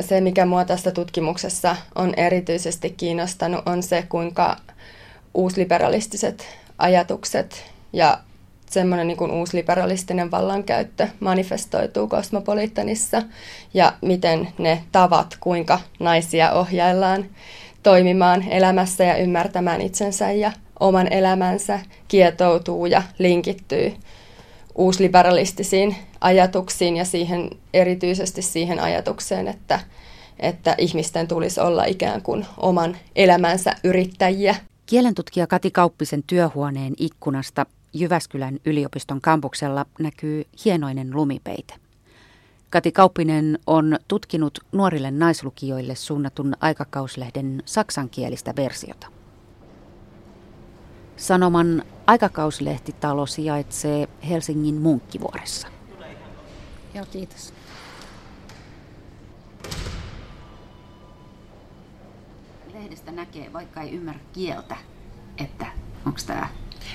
Se, mikä mua tässä tutkimuksessa on erityisesti kiinnostanut, on se, kuinka uusliberalistiset ajatukset ja semmoinen niin uusliberalistinen vallankäyttö manifestoituu kosmopolitanissa ja miten ne tavat, kuinka naisia ohjaillaan toimimaan elämässä ja ymmärtämään itsensä ja oman elämänsä kietoutuu ja linkittyy uusliberalistisiin ajatuksiin ja siihen, erityisesti siihen ajatukseen, että, että ihmisten tulisi olla ikään kuin oman elämänsä yrittäjiä. Kielentutkija Kati Kauppisen työhuoneen ikkunasta Jyväskylän yliopiston kampuksella näkyy hienoinen lumipeite. Kati Kauppinen on tutkinut nuorille naislukijoille suunnatun aikakauslehden saksankielistä versiota. Sanoman aikakauslehtitalo sijaitsee Helsingin Munkkivuoressa. Joo, kiitos. Lehdestä näkee, vaikka ei ymmärrä kieltä, että onko tämä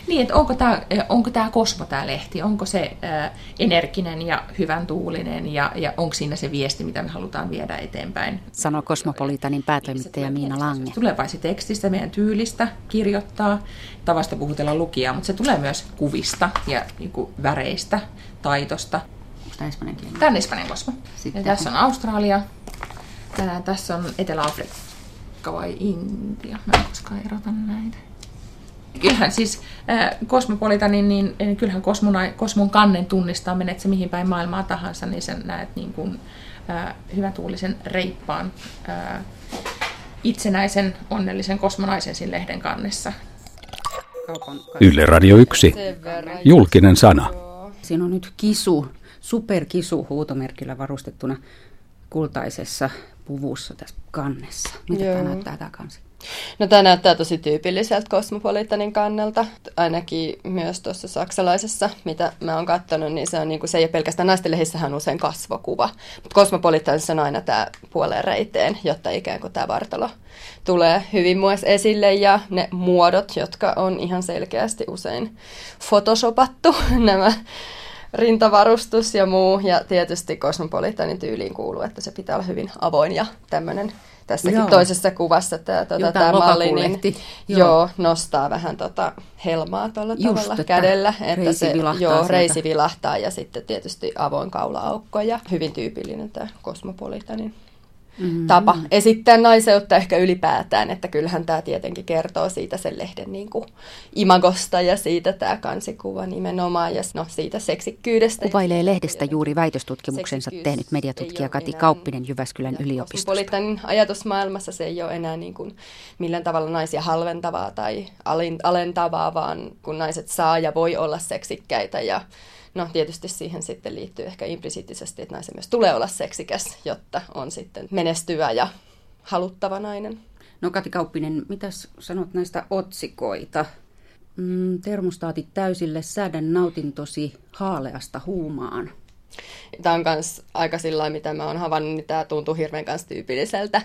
niin, että onko tämä, onko tämä Kosmo tämä lehti, onko se ää, energinen ja hyvän tuulinen ja, ja onko siinä se viesti, mitä me halutaan viedä eteenpäin. Sanoi Kosmopolitanin päätoimittaja Miina Lange. Se tulee tekstistä, meidän tyylistä kirjoittaa, tavasta puhutella lukijaa, mutta se tulee myös kuvista ja niin kuin, väreistä, taitosta. Onko tämä on espanjan Kosmo. Ja tässä on Australia, Tää, tässä on Etelä-Afrikka vai Intia, mä en koskaan erota näitä kyllähän siis äh, Kosmopolitanin, niin, niin kyllähän kosmon, kosmon kannen tunnistaa, menet se mihin päin maailmaa tahansa, niin sen näet niin kuin, äh, hyvän tuulisen reippaan äh, itsenäisen, onnellisen kosmonaisen siinä lehden kannessa. Yle Radio 1. Julkinen sana. Siinä on nyt kisu, superkisu huutomerkillä varustettuna kultaisessa puvussa tässä kannessa. Mitä tämä näyttää tämä kansi? No tämä näyttää tosi tyypilliseltä kosmopolitanin kannalta. Ainakin myös tuossa saksalaisessa, mitä mä oon katsonut, niin se, on, niin kuin, se ei ole pelkästään naisten lehissähän usein kasvokuva. Mutta kosmopolitanissa on aina tämä puoleen reiteen, jotta ikään kuin tämä vartalo tulee hyvin myös esille. Ja ne muodot, jotka on ihan selkeästi usein photoshopattu, nämä rintavarustus ja muu. Ja tietysti kosmopolitanin tyyliin kuuluu, että se pitää olla hyvin avoin ja tämmöinen tässäkin joo. toisessa kuvassa tämä, tuota, tämä malli niin, joo. joo, nostaa vähän tota helmaa tuolla tavalla että kädellä. Että reisi se, vilahtaa joo, sieltä. reisi vilahtaa ja sitten tietysti avoin kaula-aukko ja hyvin tyypillinen tämä kosmopolitanin mm-hmm. tapa esittää naiseutta ehkä ylipäätään, että kyllähän tämä tietenkin kertoo siitä sen lehden niin kuin imagosta ja siitä tämä kansikuva nimenomaan ja no, siitä seksikkyydestä. Kuvailee lehdestä juuri väitöstutkimuksensa tehnyt mediatutkija Kati Kauppinen Jyväskylän yliopistosta. Poliittanin ajatusmaailmassa se ei ole enää niin kuin millään tavalla naisia halventavaa tai alentavaa, vaan kun naiset saa ja voi olla seksikkäitä ja No tietysti siihen sitten liittyy ehkä implisiittisesti, että naisen myös tulee olla seksikäs, jotta on sitten menestyvä ja haluttava nainen. No Kati Kauppinen, mitä sanot näistä otsikoita? Mm, termostaatit täysille, säädän nautintosi haaleasta huumaan. Tämä on myös aika sillä mitä mä oon havainnut, niin tämä tuntuu hirveän kanssa tyypilliseltä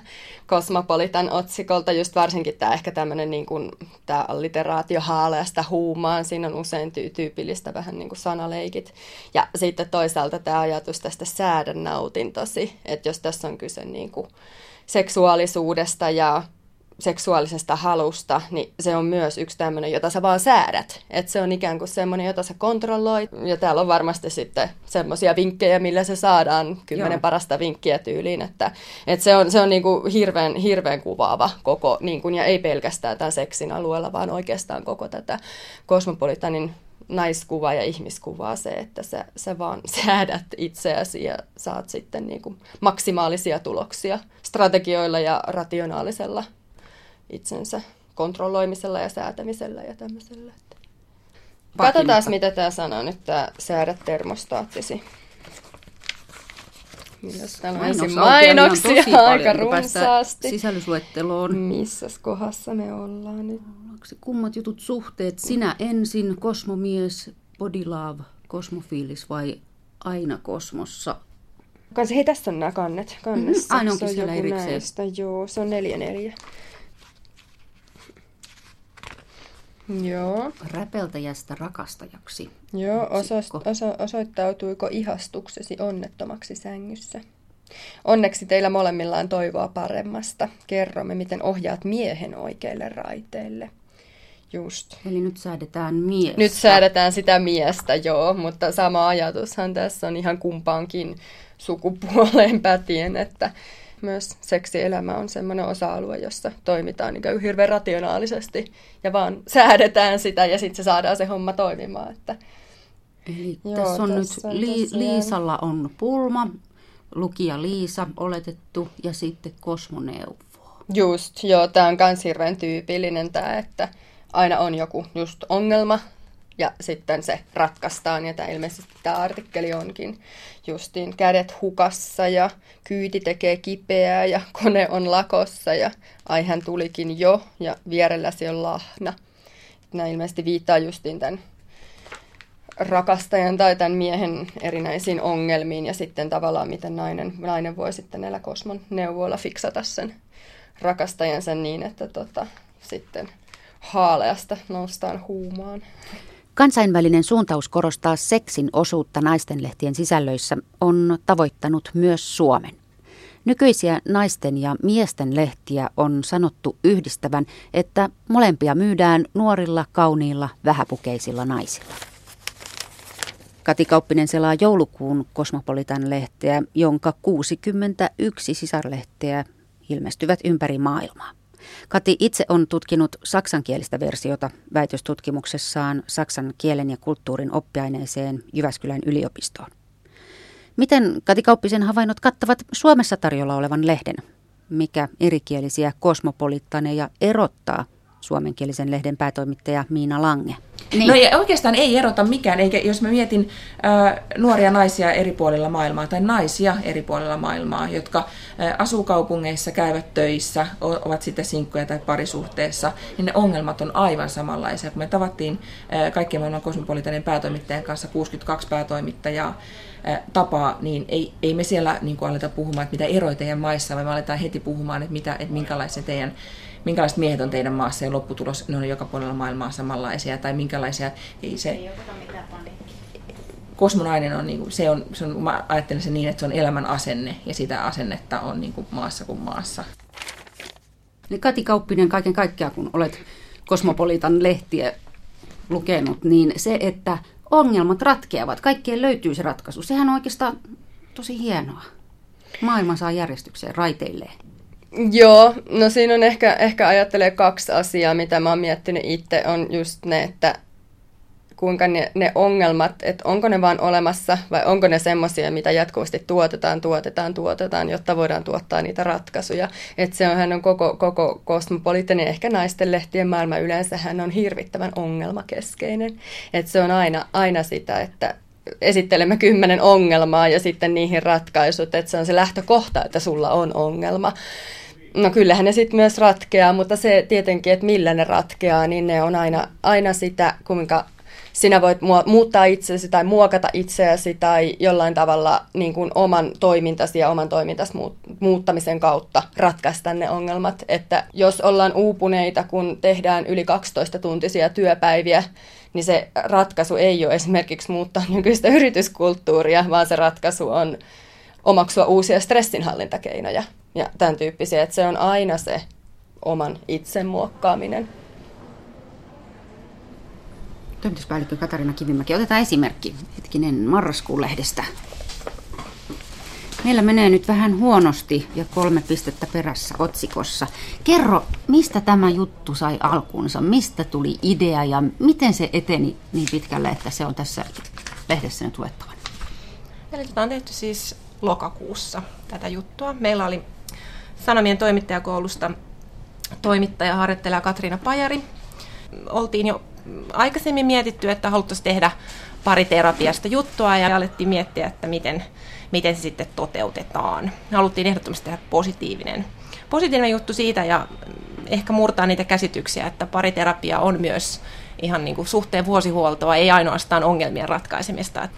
Cosmopolitan otsikolta, just varsinkin tämä ehkä tämmöinen niin kuin, tämä alliteraatio haaleasta huumaan, siinä on usein ty- tyypillistä vähän niin kuin sanaleikit. Ja sitten toisaalta tämä ajatus tästä säädän nautintosi, että jos tässä on kyse niin kuin seksuaalisuudesta ja seksuaalisesta halusta, niin se on myös yksi tämmöinen, jota sä vaan säädät. Että se on ikään kuin semmoinen, jota sä kontrolloit. Ja täällä on varmasti sitten semmoisia vinkkejä, millä se saadaan kymmenen Joo. parasta vinkkiä tyyliin. Että, että se on, se on niin kuin hirveän, hirveän kuvaava koko, niin kuin, ja ei pelkästään tämän seksin alueella, vaan oikeastaan koko tätä kosmopolitanin naiskuvaa ja ihmiskuvaa se, että sä, sä vaan säädät itseäsi ja saat sitten niin kuin maksimaalisia tuloksia strategioilla ja rationaalisella itsensä kontrolloimisella ja säätämisellä ja tämmöisellä. Katsotaan, mitä tämä sanoo nyt, tämä säädä termostaattisi. Milläs täällä on mainoksia aika runsaasti. Sisällysluetteloon. Missäs kohdassa me ollaan nyt? se kummat jutut suhteet? Sinä ensin, kosmomies, body love, kosmofiilis vai aina kosmossa? Kanssa, hei, tässä on nämä kannet. Kannessa. Mm-hmm. Aina onkin siellä erikseen. Näistä. Joo, se on neljä neljä. Joo. Räpeltäjästä rakastajaksi. Joo, oso, oso, osoittautuiko ihastuksesi onnettomaksi sängyssä? Onneksi teillä molemmilla on toivoa paremmasta. Kerromme, miten ohjaat miehen oikeille raiteille. Just. Eli nyt säädetään miestä. Nyt säädetään sitä miestä, joo, mutta sama ajatushan tässä on ihan kumpaankin sukupuoleen pätien, että myös seksielämä on semmoinen osa-alue, jossa toimitaan niin hirveän rationaalisesti ja vaan säädetään sitä ja sitten se saadaan se homma toimimaan. Että Eli joo, tässä on tässä nyt Li- Liisalla on pulma, lukija Liisa oletettu ja sitten kosmoneuvo. Just, joo, tämä on myös hirveän tyypillinen tämä, että aina on joku just ongelma ja sitten se ratkaistaan ja tämä ilmeisesti tämä artikkeli onkin justiin kädet hukassa ja kyyti tekee kipeää ja kone on lakossa ja ai hän tulikin jo ja vierelläsi on lahna. Nämä ilmeisesti viittaa justiin tämän rakastajan tai tämän miehen erinäisiin ongelmiin ja sitten tavallaan miten nainen, nainen voi sitten näillä kosmon neuvoilla fiksata sen rakastajansa niin, että tota, sitten haaleasta noustaan huumaan. Kansainvälinen suuntaus korostaa seksin osuutta naistenlehtien sisällöissä on tavoittanut myös Suomen. Nykyisiä naisten ja miesten lehtiä on sanottu yhdistävän, että molempia myydään nuorilla, kauniilla, vähäpukeisilla naisilla. Kati Kauppinen selaa joulukuun Kosmopolitan lehteä, jonka 61 sisarlehteä ilmestyvät ympäri maailmaa. Kati itse on tutkinut saksankielistä versiota väitöstutkimuksessaan saksan kielen ja kulttuurin oppiaineeseen Jyväskylän yliopistoon. Miten Kati Kauppisen havainnot kattavat Suomessa tarjolla olevan lehden? Mikä erikielisiä kosmopolittaneja erottaa suomenkielisen lehden päätoimittaja Miina Lange? Niin. No ei, oikeastaan ei erota mikään, eikä jos mä mietin äh, nuoria naisia eri puolilla maailmaa tai naisia eri puolilla maailmaa, jotka äh, asuu kaupungeissa, käyvät töissä, o, ovat sitten sinkkuja tai parisuhteessa, niin ne ongelmat on aivan samanlaisia. Kun me tavattiin äh, kaikkien maailman kosmopolitanin päätoimittajan kanssa 62 päätoimittajaa, tapaa, niin ei, ei me siellä niin aleta puhumaan, että mitä eroja teidän maissa, vaan me aletaan heti puhumaan, että, mitä, että minkälaisia teidän minkälaiset miehet on teidän maassa ja lopputulos, ne on joka puolella maailmaa samanlaisia, tai minkälaisia, ei se... Ei kosmonainen on, niin kuin, se on, se on, mä ajattelen sen niin, että se on elämän asenne, ja sitä asennetta on niin kuin maassa kuin maassa. Eli Kati Kauppinen, kaiken kaikkiaan kun olet Kosmopolitan lehtiä lukenut, niin se, että ongelmat ratkeavat, kaikkien löytyy se ratkaisu, sehän on oikeastaan tosi hienoa. Maailma saa järjestykseen raiteilleen. Joo, no siinä on ehkä, ehkä ajattelee kaksi asiaa, mitä mä oon miettinyt itse, on just ne, että kuinka ne, ne ongelmat, että onko ne vaan olemassa vai onko ne semmoisia, mitä jatkuvasti tuotetaan, tuotetaan, tuotetaan, jotta voidaan tuottaa niitä ratkaisuja. Että se on, on koko, koko kosmopoliittinen, ehkä naisten lehtien maailma yleensä hän on hirvittävän ongelmakeskeinen. Että se on aina, aina sitä, että esittelemme kymmenen ongelmaa ja sitten niihin ratkaisut, että se on se lähtökohta, että sulla on ongelma. No kyllähän ne sitten myös ratkeaa, mutta se tietenkin, että millä ne ratkeaa, niin ne on aina, aina sitä, kuinka sinä voit muuttaa itsesi tai muokata itseäsi tai jollain tavalla niin kuin oman toimintasi ja oman toimintasi muuttamisen kautta ratkaista ne ongelmat. Että jos ollaan uupuneita, kun tehdään yli 12 tuntisia työpäiviä, niin se ratkaisu ei ole esimerkiksi muuttaa nykyistä yrityskulttuuria, vaan se ratkaisu on omaksua uusia stressinhallintakeinoja ja tämän tyyppisiä, että se on aina se oman itsen muokkaaminen. Toimituspäällikkö Katarina Kivimäki, otetaan esimerkki hetkinen marraskuun lehdestä. Meillä menee nyt vähän huonosti ja kolme pistettä perässä otsikossa. Kerro, mistä tämä juttu sai alkuunsa? Mistä tuli idea ja miten se eteni niin pitkälle, että se on tässä lehdessä nyt luettavana? Eli tätä on tehty siis lokakuussa tätä juttua. Meillä oli Sanomien toimittajakoulusta toimittaja harjoittelija Katriina Pajari. Oltiin jo aikaisemmin mietitty, että haluttaisiin tehdä pari terapiasta juttua ja alettiin miettiä, että miten, miten se sitten toteutetaan. Haluttiin ehdottomasti tehdä positiivinen, positiivinen juttu siitä ja ehkä murtaa niitä käsityksiä, että pariterapia on myös ihan niin kuin suhteen vuosihuoltoa, ei ainoastaan ongelmien ratkaisemista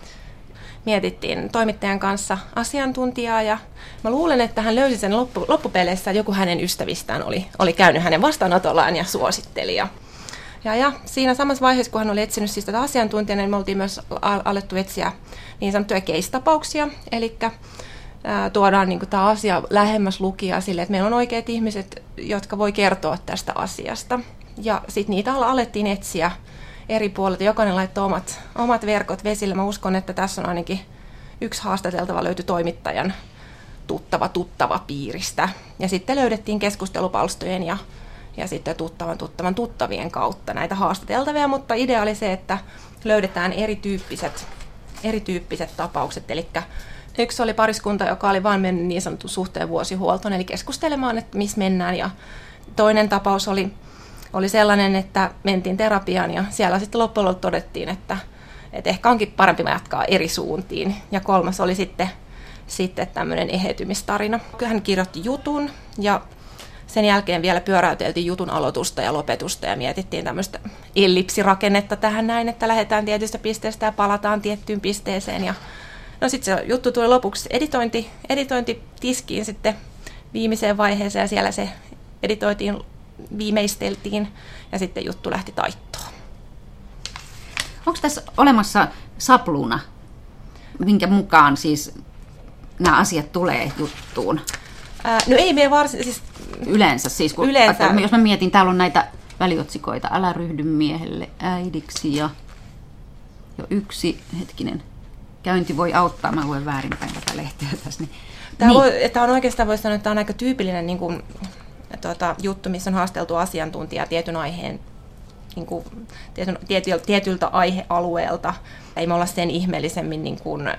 mietittiin toimittajan kanssa asiantuntijaa ja mä luulen, että hän löysi sen loppu, loppupeleissä, joku hänen ystävistään oli, oli käynyt hänen vastaanotollaan ja suositteli. Ja, ja, ja siinä samassa vaiheessa, kun hän oli etsinyt siis tätä asiantuntijaa, niin me oltiin myös alettu etsiä niin sanottuja case-tapauksia, eli tuodaan niin tämä asia lähemmäs lukijaa sille, että meillä on oikeat ihmiset, jotka voi kertoa tästä asiasta. Ja sitten niitä alettiin etsiä eri puolilta. Jokainen laittoi omat, omat verkot vesille. Mä uskon, että tässä on ainakin yksi haastateltava löytyi toimittajan tuttava tuttava piiristä. Ja sitten löydettiin keskustelupalstojen ja, ja sitten tuttavan tuttavan tuttavien kautta näitä haastateltavia, mutta idea oli se, että löydetään erityyppiset, erityyppiset tapaukset. Eli yksi oli pariskunta, joka oli vain mennyt niin sanottu suhteen vuosihuoltoon, eli keskustelemaan, että missä mennään. Ja toinen tapaus oli, oli sellainen, että mentiin terapiaan ja siellä sitten loppujen lopuksi todettiin, että, että ehkä onkin parempi jatkaa eri suuntiin. Ja kolmas oli sitten sitten tämmöinen eheytymistarina. Hän kirjoitti jutun ja sen jälkeen vielä pyöräyteltiin jutun aloitusta ja lopetusta ja mietittiin tämmöistä ellipsirakennetta tähän näin, että lähdetään tietystä pisteestä ja palataan tiettyyn pisteeseen. Ja no sitten se juttu tuli lopuksi editointi, editointi tiskiin sitten viimeiseen vaiheeseen ja siellä se editoitiin, viimeisteltiin ja sitten juttu lähti taittoon. Onko tässä olemassa sapluuna, minkä mukaan siis nämä asiat tulee juttuun? Ää, no ei me varsin, siis... Yleensä siis, kun Yleensä. Vaikka, jos mä mietin, täällä on näitä väliotsikoita, älä ryhdy miehelle äidiksi ja jo yksi, hetkinen, käynti voi auttaa, mä luen väärinpäin tätä lehteä tässä. Niin. Tämä, niin. voi, tämä on oikeastaan voisi sanoa, että tämä on aika tyypillinen niin kuin, tuota, juttu, missä on haasteltu asiantuntija tietyn aiheen niin kuin, tietyn, tietyltä, tietyltä aihealueelta. Ei me olla sen ihmeellisemmin niin kuin,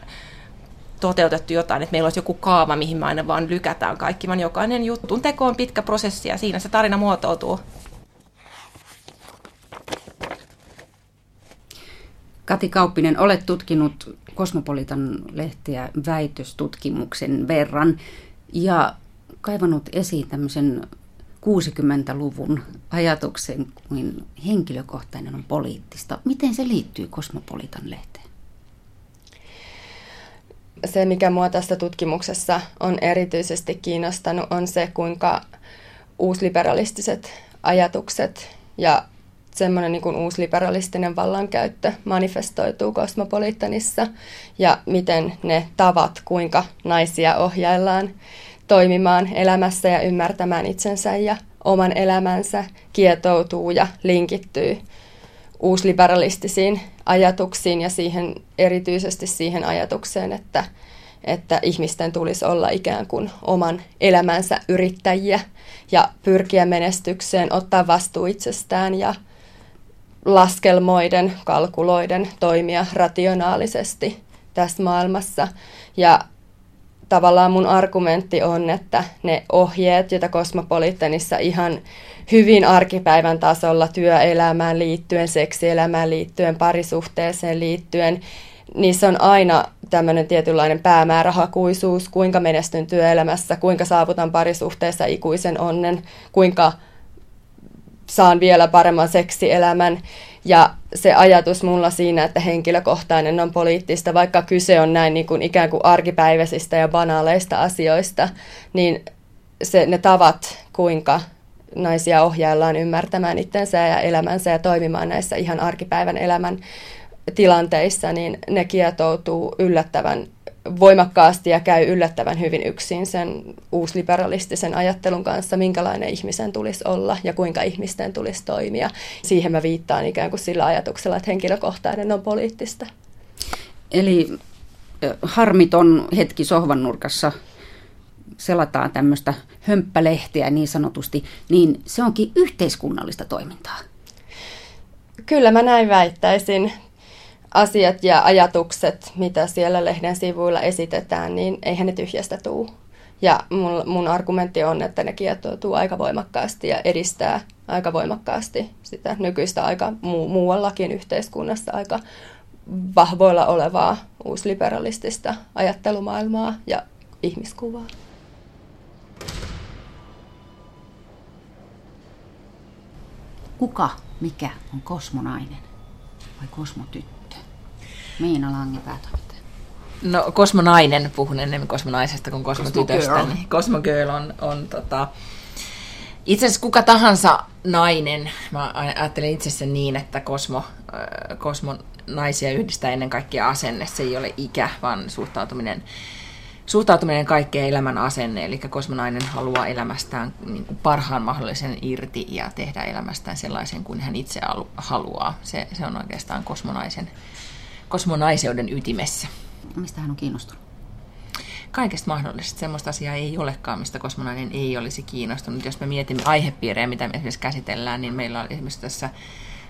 toteutettu jotain, että meillä olisi joku kaava, mihin me aina vaan lykätään kaikki, vaan jokainen jutun teko on pitkä prosessi ja siinä se tarina muotoutuu. Kati Kauppinen, olet tutkinut Kosmopolitan lehteä väitöstutkimuksen verran ja kaivannut esiin tämmöisen 60-luvun ajatuksen kuin henkilökohtainen on poliittista. Miten se liittyy Kosmopolitan lehteen? se, mikä mua tässä tutkimuksessa on erityisesti kiinnostanut, on se, kuinka uusliberalistiset ajatukset ja semmoinen niin uusliberalistinen vallankäyttö manifestoituu kosmopolitanissa ja miten ne tavat, kuinka naisia ohjaillaan toimimaan elämässä ja ymmärtämään itsensä ja oman elämänsä kietoutuu ja linkittyy uusliberalistisiin ajatuksiin ja siihen, erityisesti siihen ajatukseen, että, että ihmisten tulisi olla ikään kuin oman elämänsä yrittäjiä ja pyrkiä menestykseen, ottaa vastuu itsestään ja laskelmoiden, kalkuloiden toimia rationaalisesti tässä maailmassa. Ja tavallaan mun argumentti on, että ne ohjeet, joita Kosmopolitanissa ihan hyvin arkipäivän tasolla työelämään liittyen, seksielämään liittyen, parisuhteeseen liittyen, niissä on aina tämmöinen tietynlainen päämäärähakuisuus, kuinka menestyn työelämässä, kuinka saavutan parisuhteessa ikuisen onnen, kuinka saan vielä paremman seksielämän. Ja se ajatus mulla siinä, että henkilökohtainen on poliittista, vaikka kyse on näin niin kuin ikään kuin arkipäiväisistä ja banaaleista asioista, niin se, ne tavat, kuinka naisia ohjaillaan ymmärtämään itsensä ja elämänsä ja toimimaan näissä ihan arkipäivän elämän tilanteissa, niin ne kietoutuu yllättävän voimakkaasti ja käy yllättävän hyvin yksin sen uusliberalistisen ajattelun kanssa, minkälainen ihmisen tulisi olla ja kuinka ihmisten tulisi toimia. Siihen mä viittaan ikään kuin sillä ajatuksella, että henkilökohtainen on poliittista. Eli harmiton hetki sohvan nurkassa selataan tämmöistä hömppälehtiä niin sanotusti, niin se onkin yhteiskunnallista toimintaa. Kyllä mä näin väittäisin. Asiat ja ajatukset, mitä siellä lehden sivuilla esitetään, niin eihän ne tyhjästä tuu. Ja mun, mun argumentti on, että ne kietoutuu aika voimakkaasti ja edistää aika voimakkaasti sitä nykyistä aika mu- muuallakin yhteiskunnassa aika vahvoilla olevaa uusliberalistista ajattelumaailmaa ja ihmiskuvaa. Kuka, mikä on kosmonainen vai kosmotyttö? Miina Lange päätoimittaja. No kosmonainen, puhun enemmän kosmonaisesta kuin kosmotytöstä. Cosmo niin Cosmogirl on, on tota, itse asiassa kuka tahansa nainen, mä ajattelen itse sen niin, että kosmo, äh, kosmo naisia yhdistää ennen kaikkea asenne, se ei ole ikä, vaan suhtautuminen suhtautuminen kaikkeen elämän asenne, eli kosmonainen haluaa elämästään niin kuin parhaan mahdollisen irti ja tehdä elämästään sellaisen kuin hän itse haluaa. Se, se on oikeastaan kosmonaisen, kosmonaiseuden ytimessä. Mistä hän on kiinnostunut? Kaikesta mahdollisesta. Semmoista asiaa ei olekaan, mistä kosmonainen ei olisi kiinnostunut. Jos me mietimme aihepiirejä, mitä me esimerkiksi käsitellään, niin meillä on esimerkiksi tässä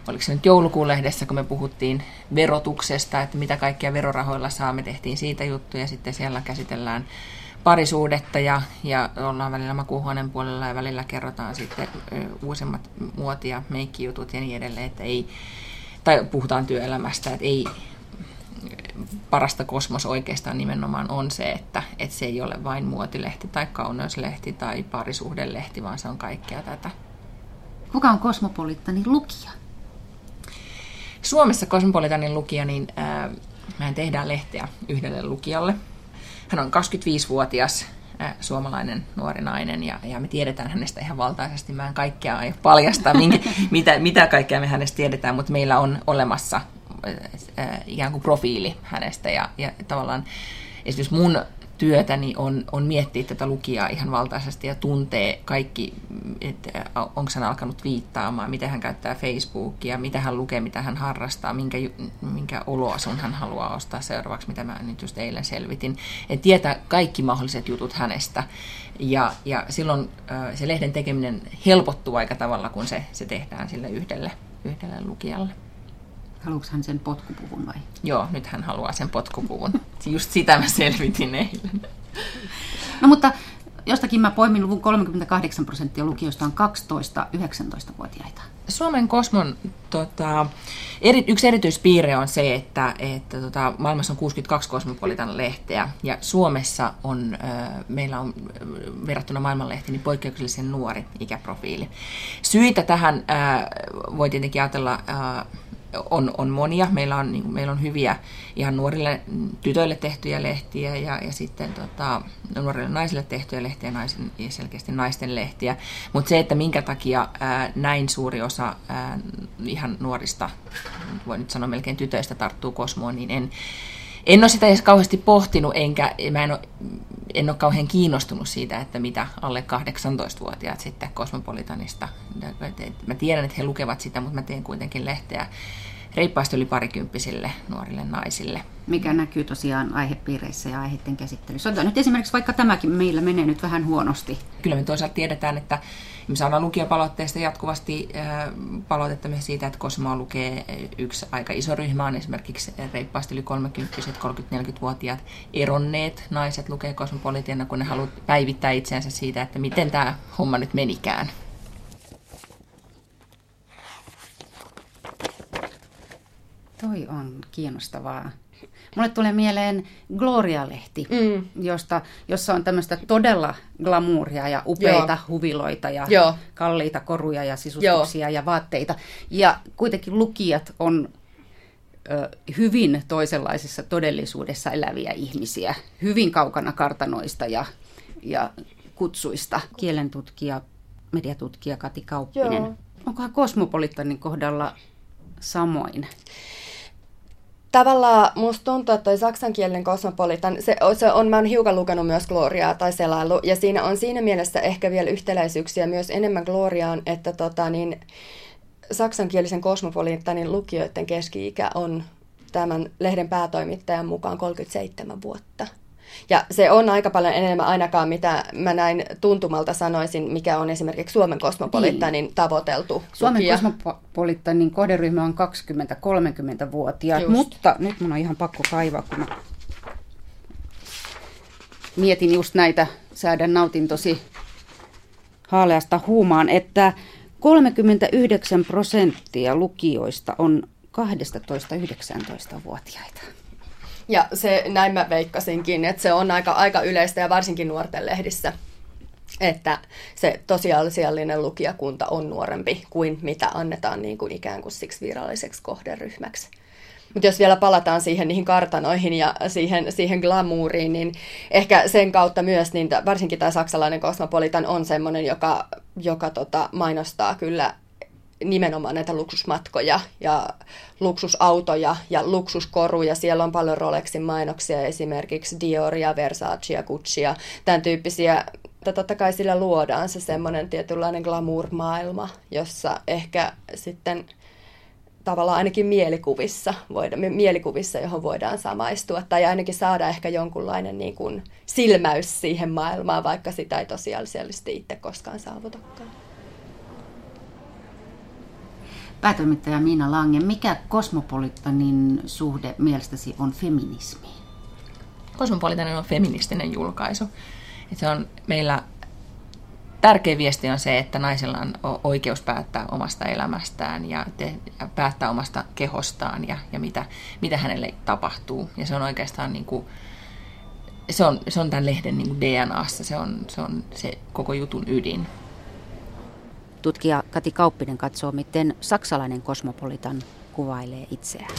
oliko se nyt joulukuun lehdessä, kun me puhuttiin verotuksesta, että mitä kaikkia verorahoilla saa, me tehtiin siitä juttuja, sitten siellä käsitellään parisuudetta ja, ja ollaan välillä makuuhuoneen puolella ja välillä kerrotaan sitten uusimmat muoti- ja meikkijutut ja niin edelleen, että ei, tai puhutaan työelämästä, että ei, parasta kosmos oikeastaan nimenomaan on se, että, että se ei ole vain muotilehti tai kauneuslehti tai parisuhdelehti, vaan se on kaikkea tätä. Kuka on kosmopoliittani lukija? Suomessa Cosmopolitanin lukija, niin äh, mehän tehdään lehteä yhdelle lukijalle. Hän on 25-vuotias äh, suomalainen nuori nainen ja, ja me tiedetään hänestä ihan valtaisesti. Mä en kaikkea aio paljastaa, minkä, mitä, mitä kaikkea me hänestä tiedetään, mutta meillä on olemassa äh, ikään kuin profiili hänestä ja, ja tavallaan esimerkiksi mun työtäni on, on miettiä tätä lukijaa ihan valtaisesti ja tuntee kaikki, että onko hän alkanut viittaamaan, miten hän käyttää Facebookia, mitä hän lukee, mitä hän harrastaa, minkä, minkä oloasun hän haluaa ostaa seuraavaksi, mitä mä nyt just eilen selvitin. Että tietää kaikki mahdolliset jutut hänestä. Ja, ja silloin se lehden tekeminen helpottuu aika tavalla, kun se, se tehdään sille yhdelle, yhdelle lukijalle. Haluatko hän sen potkupuvun vai? Joo, nyt hän haluaa sen potkupuvun. Just sitä mä selvitin eilen. No mutta jostakin mä poimin luvun 38 prosenttia lukijoista on 12-19-vuotiaita. Suomen kosmon tota, eri, yksi erityispiirre on se, että, että tota, maailmassa on 62 kosmopolitan lehteä ja Suomessa on, äh, meillä on verrattuna maailmanlehtiin niin poikkeuksellisen nuori ikäprofiili. Syitä tähän äh, voi tietenkin ajatella äh, on, on monia. Meillä on, niin meillä on hyviä ihan nuorille tytöille tehtyjä lehtiä ja, ja sitten tota, nuorille naisille tehtyjä lehtiä naisen, ja selkeästi naisten lehtiä. Mutta se, että minkä takia ää, näin suuri osa ää, ihan nuorista, voi nyt sanoa melkein tytöistä, tarttuu kosmoon, niin en, en ole sitä edes kauheasti pohtinut, enkä mä en ole, en ole kauhean kiinnostunut siitä, että mitä alle 18-vuotiaat sitten Kosmopolitanista. Mä tiedän, että he lukevat sitä, mutta mä teen kuitenkin lehteä reippaasti yli parikymppisille nuorille naisille. Mikä näkyy tosiaan aihepiireissä ja aiheiden käsittelyssä. Otetaan nyt esimerkiksi vaikka tämäkin meillä menee nyt vähän huonosti. Kyllä me toisaalta tiedetään, että me saadaan lukijapalautteesta jatkuvasti palautetta myös siitä, että Kosmoa lukee yksi aika iso ryhmä on esimerkiksi reippaasti yli 30 30-40-vuotiaat eronneet naiset lukee Kosmopolitiana, kun ne haluavat päivittää itseänsä siitä, että miten tämä homma nyt menikään. Toi on kiinnostavaa. Mulle tulee mieleen Gloria-lehti, mm. josta, jossa on tämmöistä todella glamouria ja upeita Joo. huviloita ja Joo. kalliita koruja ja sisustuksia Joo. ja vaatteita. Ja kuitenkin lukijat on ö, hyvin toisenlaisessa todellisuudessa eläviä ihmisiä, hyvin kaukana kartanoista ja, ja kutsuista. Kielentutkija, mediatutkija Kati Kauppinen. Joo. Onkohan Kosmopolitanin kohdalla samoin? Tavallaan musta tuntuu, että toi saksankielinen kosmopolitan, se, se on, mä oon hiukan lukenut myös Gloriaa tai selailu, ja siinä on siinä mielessä ehkä vielä yhtäläisyyksiä myös enemmän Gloriaan, että tota, niin, saksankielisen kosmopolitanin lukijoiden keski-ikä on tämän lehden päätoimittajan mukaan 37 vuotta. Ja se on aika paljon enemmän ainakaan, mitä mä näin tuntumalta sanoisin, mikä on esimerkiksi Suomen kosmopolittanin niin. tavoiteltu Suomen lukija. kosmopolittanin kohderyhmä on 20-30-vuotiaat, just. mutta nyt mun on ihan pakko kaivaa, kun mä mietin just näitä säädän nautin tosi haaleasta huumaan, että 39 prosenttia lukijoista on 12-19-vuotiaita. Ja se, näin mä veikkasinkin, että se on aika, aika yleistä ja varsinkin nuorten lehdissä, että se tosiasiallinen lukijakunta on nuorempi kuin mitä annetaan niin kuin ikään kuin siksi viralliseksi kohderyhmäksi. Mutta jos vielä palataan siihen niihin kartanoihin ja siihen, siihen glamuuriin, niin ehkä sen kautta myös, niin varsinkin tämä saksalainen kosmopolitan on sellainen, joka, joka tota, mainostaa kyllä nimenomaan näitä luksusmatkoja ja luksusautoja ja luksuskoruja. Siellä on paljon Rolexin mainoksia, esimerkiksi Dioria, Versacea, Guccia, tämän tyyppisiä. Mutta totta kai sillä luodaan se semmoinen tietynlainen glamour-maailma, jossa ehkä sitten tavallaan ainakin mielikuvissa, voida, mielikuvissa, johon voidaan samaistua, tai ainakin saada ehkä jonkunlainen niin kuin silmäys siihen maailmaan, vaikka sitä ei tosiasiallisesti itse koskaan saavutakaan. Päätoimittaja Miina Lange, mikä kosmopolitanin suhde mielestäsi on feminismiin? Kosmopolitanin on feministinen julkaisu. Se on meillä tärkeä viesti on se, että naisella on oikeus päättää omasta elämästään ja, te, ja päättää omasta kehostaan ja, ja mitä, mitä hänelle tapahtuu. Ja se on oikeastaan niin kuin, se on, se on tämän lehden niin DNAssa, se on, se on se koko jutun ydin. Tutkija Kati Kauppinen katsoo, miten saksalainen kosmopolitan kuvailee itseään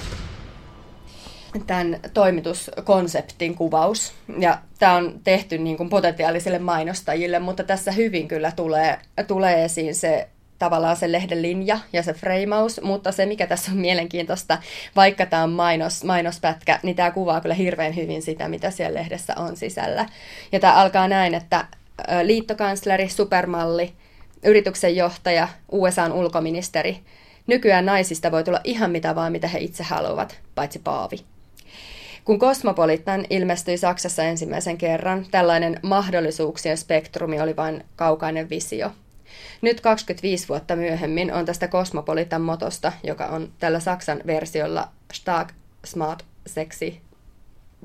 tämän toimituskonseptin kuvaus. Ja tämä on tehty niin kuin potentiaalisille mainostajille, mutta tässä hyvin kyllä tulee, tulee esiin se tavallaan se lehden linja ja se freimaus, mutta se mikä tässä on mielenkiintoista, vaikka tämä on mainos, mainospätkä, niin tämä kuvaa kyllä hirveän hyvin sitä, mitä siellä lehdessä on sisällä. Ja tämä alkaa näin, että liittokansleri, supermalli, yrityksen johtaja, USAn ulkoministeri, nykyään naisista voi tulla ihan mitä vaan, mitä he itse haluavat, paitsi paavi. Kun Cosmopolitan ilmestyi Saksassa ensimmäisen kerran, tällainen mahdollisuuksien spektrumi oli vain kaukainen visio. Nyt 25 vuotta myöhemmin on tästä Cosmopolitan motosta, joka on tällä Saksan versiolla stark, smart, seksi,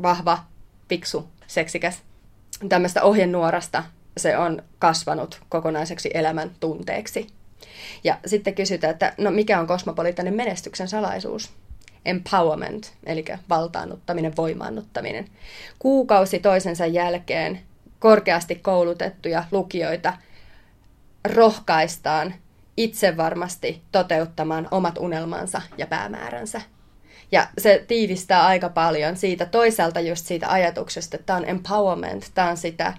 vahva, fiksu, seksikäs. Tämmöistä ohjenuorasta se on kasvanut kokonaiseksi elämän tunteeksi. Ja sitten kysytään, että no mikä on kosmopolitanin menestyksen salaisuus? empowerment, eli valtaannuttaminen, voimaannuttaminen. Kuukausi toisensa jälkeen korkeasti koulutettuja lukijoita rohkaistaan itse varmasti toteuttamaan omat unelmansa ja päämääränsä. Ja se tiivistää aika paljon siitä toisaalta just siitä ajatuksesta, että tämä on empowerment, tämä on sitä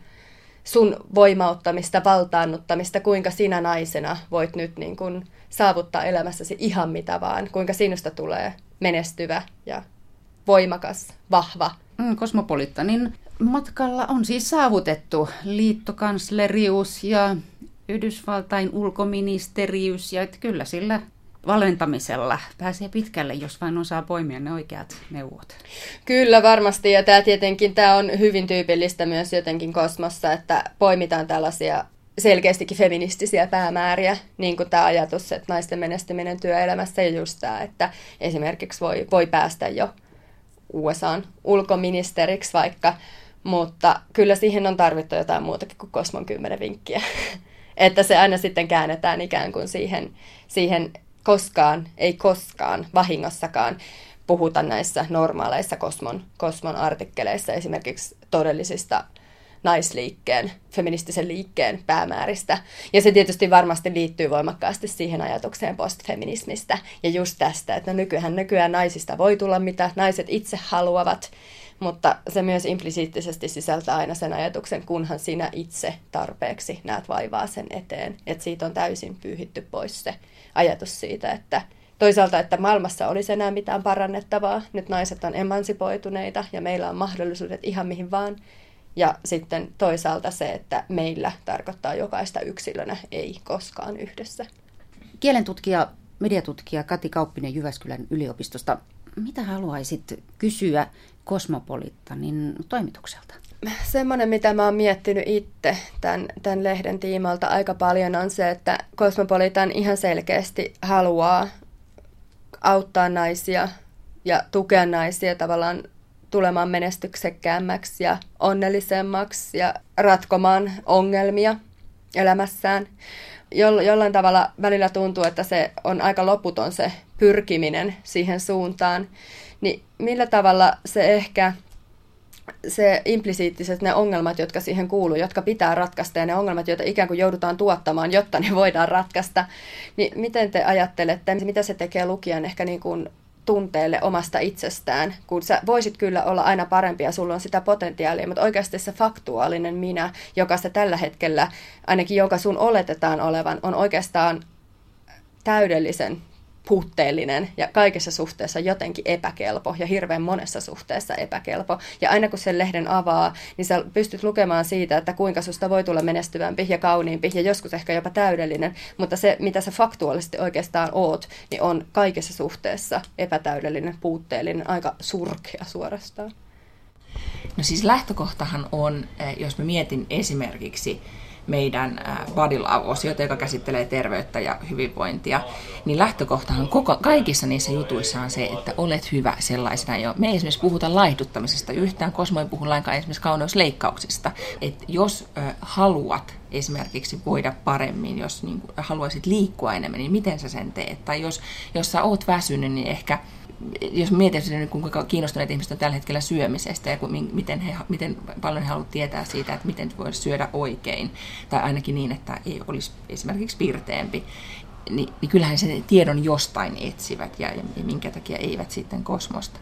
sun voimauttamista, valtaannuttamista, kuinka sinä naisena voit nyt niin kuin saavuttaa elämässäsi ihan mitä vaan, kuinka sinusta tulee menestyvä ja voimakas, vahva. Mm, Kosmopolitanin matkalla on siis saavutettu liittokanslerius ja Yhdysvaltain ulkoministerius ja että kyllä sillä valmentamisella pääsee pitkälle, jos vain osaa poimia ne oikeat neuvot. Kyllä varmasti ja tämä tietenkin tämä on hyvin tyypillistä myös jotenkin kosmossa, että poimitaan tällaisia selkeästikin feministisiä päämääriä, niin kuin tämä ajatus, että naisten menestyminen työelämässä ja just tämä, että esimerkiksi voi, voi päästä jo USAn ulkoministeriksi vaikka, mutta kyllä siihen on tarvittu jotain muutakin kuin Kosmon kymmenen vinkkiä. että se aina sitten käännetään ikään kuin siihen, siihen koskaan, ei koskaan, vahingossakaan puhuta näissä normaaleissa Kosmon, Kosmon artikkeleissa esimerkiksi todellisista naisliikkeen, feministisen liikkeen päämääristä. Ja se tietysti varmasti liittyy voimakkaasti siihen ajatukseen postfeminismistä ja just tästä, että no nykyään, nykyään naisista voi tulla mitä naiset itse haluavat, mutta se myös implisiittisesti sisältää aina sen ajatuksen, kunhan sinä itse tarpeeksi näet vaivaa sen eteen. Että siitä on täysin pyyhitty pois se ajatus siitä, että toisaalta, että maailmassa olisi enää mitään parannettavaa. Nyt naiset on emansipoituneita ja meillä on mahdollisuudet ihan mihin vaan. Ja sitten toisaalta se, että meillä tarkoittaa jokaista yksilönä, ei koskaan yhdessä. Kielentutkija, mediatutkija Kati Kauppinen Jyväskylän yliopistosta. Mitä haluaisit kysyä Kosmopolitanin toimitukselta? Semmoinen, mitä mä oon miettinyt itse tämän, tämän lehden tiimalta aika paljon, on se, että Kosmopolitan ihan selkeästi haluaa auttaa naisia ja tukea naisia tavallaan tulemaan menestyksekkäämmäksi ja onnellisemmaksi ja ratkomaan ongelmia elämässään. Jo- jollain tavalla välillä tuntuu, että se on aika loputon se pyrkiminen siihen suuntaan. Niin millä tavalla se ehkä se implisiittiset ne ongelmat, jotka siihen kuuluu, jotka pitää ratkaista ja ne ongelmat, joita ikään kuin joudutaan tuottamaan, jotta ne voidaan ratkaista, niin miten te ajattelette, mitä se tekee lukijan ehkä niin kuin tunteelle omasta itsestään, kun sä voisit kyllä olla aina parempi ja sulla on sitä potentiaalia, mutta oikeasti se faktuaalinen minä, joka se tällä hetkellä, ainakin joka sun oletetaan olevan, on oikeastaan täydellisen puutteellinen ja kaikessa suhteessa jotenkin epäkelpo ja hirveän monessa suhteessa epäkelpo. Ja aina kun sen lehden avaa, niin sä pystyt lukemaan siitä, että kuinka susta voi tulla menestyvämpi ja kauniimpi ja joskus ehkä jopa täydellinen, mutta se, mitä sä faktuaalisesti oikeastaan oot, niin on kaikessa suhteessa epätäydellinen, puutteellinen, aika surkea suorastaan. No siis lähtökohtahan on, eh, jos mä mietin esimerkiksi meidän Body Love-osiota, joka käsittelee terveyttä ja hyvinvointia, niin lähtökohtahan koko, kaikissa niissä jutuissa on se, että olet hyvä sellaisena jo. Me ei esimerkiksi puhuta laihduttamisesta yhtään, Kosmo ei puhu lainkaan esimerkiksi kauneusleikkauksista. Että jos ö, haluat esimerkiksi voida paremmin, jos niin haluaisit liikkua enemmän, niin miten sä sen teet? Tai jos, jos sä oot väsynyt, niin ehkä jos mietin sitä, kuinka kiinnostuneet ihmiset on tällä hetkellä syömisestä ja miten, he, miten paljon he haluavat tietää siitä, että miten voi syödä oikein, tai ainakin niin, että ei olisi esimerkiksi pirteempi, niin, niin kyllähän sen tiedon jostain etsivät ja, ja minkä takia eivät sitten kosmosta.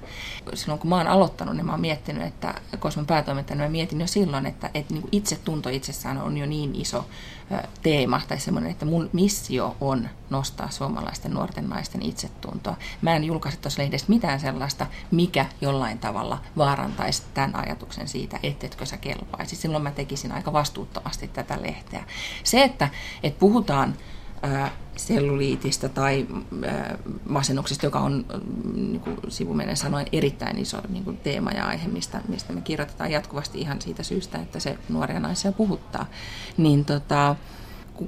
Silloin kun mä oon aloittanut, niin mä oon miettinyt, että kosmon päätoimittajana mä mietin jo silloin, että, että niin itse tunto itsessään on jo niin iso ö, teema tai semmoinen, että mun missio on nostaa suomalaisten nuorten naisten itsetuntoa. Mä en julkaise tuossa lehdessä mitään sellaista, mikä jollain tavalla vaarantaisi tämän ajatuksen siitä, ettetkö sä kelpaisi. Silloin mä tekisin aika vastuuttomasti tätä lehteä. Se, että, että puhutaan selluliitista tai masennuksesta, joka on, niin kuin sivumenen sanoen, erittäin iso niin kuin teema ja aihe, mistä, mistä me kirjoitetaan jatkuvasti ihan siitä syystä, että se nuoria naisia puhuttaa. Niin tota,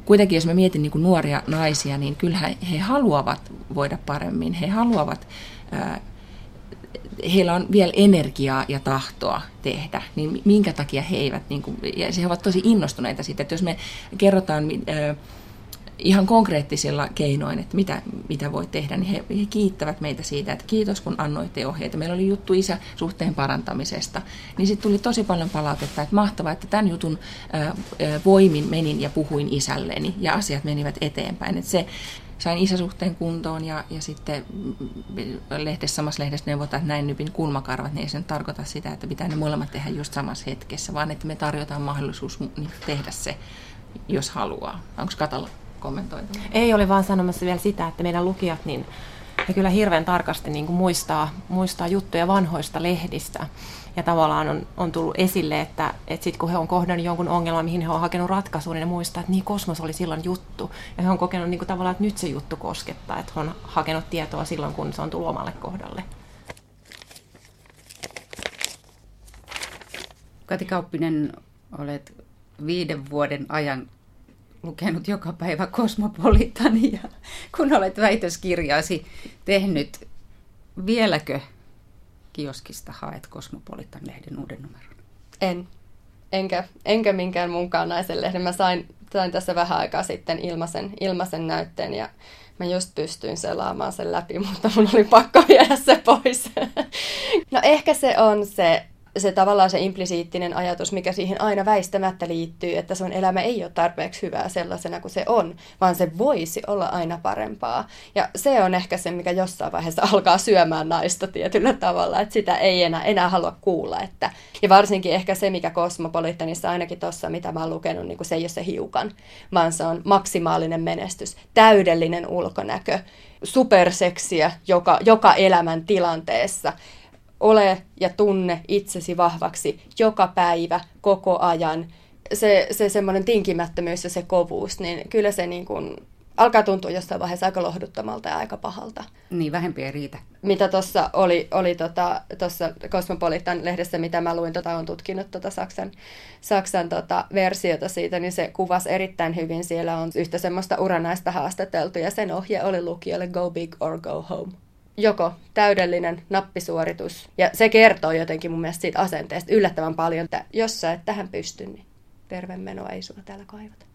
kuitenkin jos mä mietin niin kuin nuoria naisia, niin kyllähän he haluavat voida paremmin. He haluavat heillä on vielä energiaa ja tahtoa tehdä, niin minkä takia he eivät, niin kuin, ja he ovat tosi innostuneita siitä, että jos me kerrotaan ihan konkreettisilla keinoin, että mitä, mitä voi tehdä, niin he, he kiittävät meitä siitä, että kiitos kun annoitte ohjeita. Meillä oli juttu isä suhteen parantamisesta, niin sitten tuli tosi paljon palautetta, että mahtavaa, että tämän jutun ää, voimin menin ja puhuin isälleni ja asiat menivät eteenpäin. Että se, sain isäsuhteen kuntoon ja, ja sitten lehdessä, samassa lehdessä neuvotaan, että näin nypin kulmakarvat, niin ei se nyt tarkoita sitä, että pitää ne molemmat tehdä just samassa hetkessä, vaan että me tarjotaan mahdollisuus niin tehdä se, jos haluaa. Onko Katalla kommentoida? Ei ole vaan sanomassa vielä sitä, että meidän lukijat niin he kyllä hirveän tarkasti niin kuin muistaa, muistaa juttuja vanhoista lehdistä. Ja tavallaan on, on tullut esille, että, että sitten kun he on kohdannut jonkun ongelman, mihin he on hakenut ratkaisua, niin ne muistaa, että niin kosmos oli silloin juttu. Ja he on kokenut niin kuin tavallaan, että nyt se juttu koskettaa, että he on hakenut tietoa silloin, kun se on tullut omalle kohdalle. Kati Kauppinen, olet viiden vuoden ajan lukenut joka päivä Kosmopolitania, kun olet väitöskirjaasi tehnyt. Vieläkö kioskista haet Kosmopolitan-lehden uuden numeron? En. Enkä, enkä minkään muunkaan naisen lehden. Mä sain, sain tässä vähän aikaa sitten ilmaisen, ilmaisen näytteen ja mä just pystyin selaamaan sen läpi, mutta mun oli pakko viedä se pois. no ehkä se on se se tavallaan se implisiittinen ajatus, mikä siihen aina väistämättä liittyy, että sun elämä ei ole tarpeeksi hyvää sellaisena kuin se on, vaan se voisi olla aina parempaa. Ja se on ehkä se, mikä jossain vaiheessa alkaa syömään naista tietyllä tavalla, että sitä ei enää, enää halua kuulla. Että, ja varsinkin ehkä se, mikä Kosmopolitanissa ainakin tuossa, mitä mä oon lukenut, niin se ei ole se hiukan, vaan se on maksimaalinen menestys, täydellinen ulkonäkö, superseksiä joka, joka elämän tilanteessa ole ja tunne itsesi vahvaksi joka päivä, koko ajan. Se, se semmoinen tinkimättömyys ja se kovuus, niin kyllä se niin kuin alkaa tuntua jossain vaiheessa aika lohduttomalta ja aika pahalta. Niin, vähempi ei riitä. Mitä tuossa oli, oli tota, tuossa Cosmopolitan lehdessä, mitä mä luin, tota, on tutkinut tota Saksan, Saksan tota, versiota siitä, niin se kuvasi erittäin hyvin. Siellä on yhtä semmoista uranaista haastateltu ja sen ohje oli lukijalle Go Big or Go Home joko täydellinen nappisuoritus, ja se kertoo jotenkin mun mielestä siitä asenteesta yllättävän paljon, että jos sä et tähän pysty, niin tervemenoa ei sulla täällä kaivata.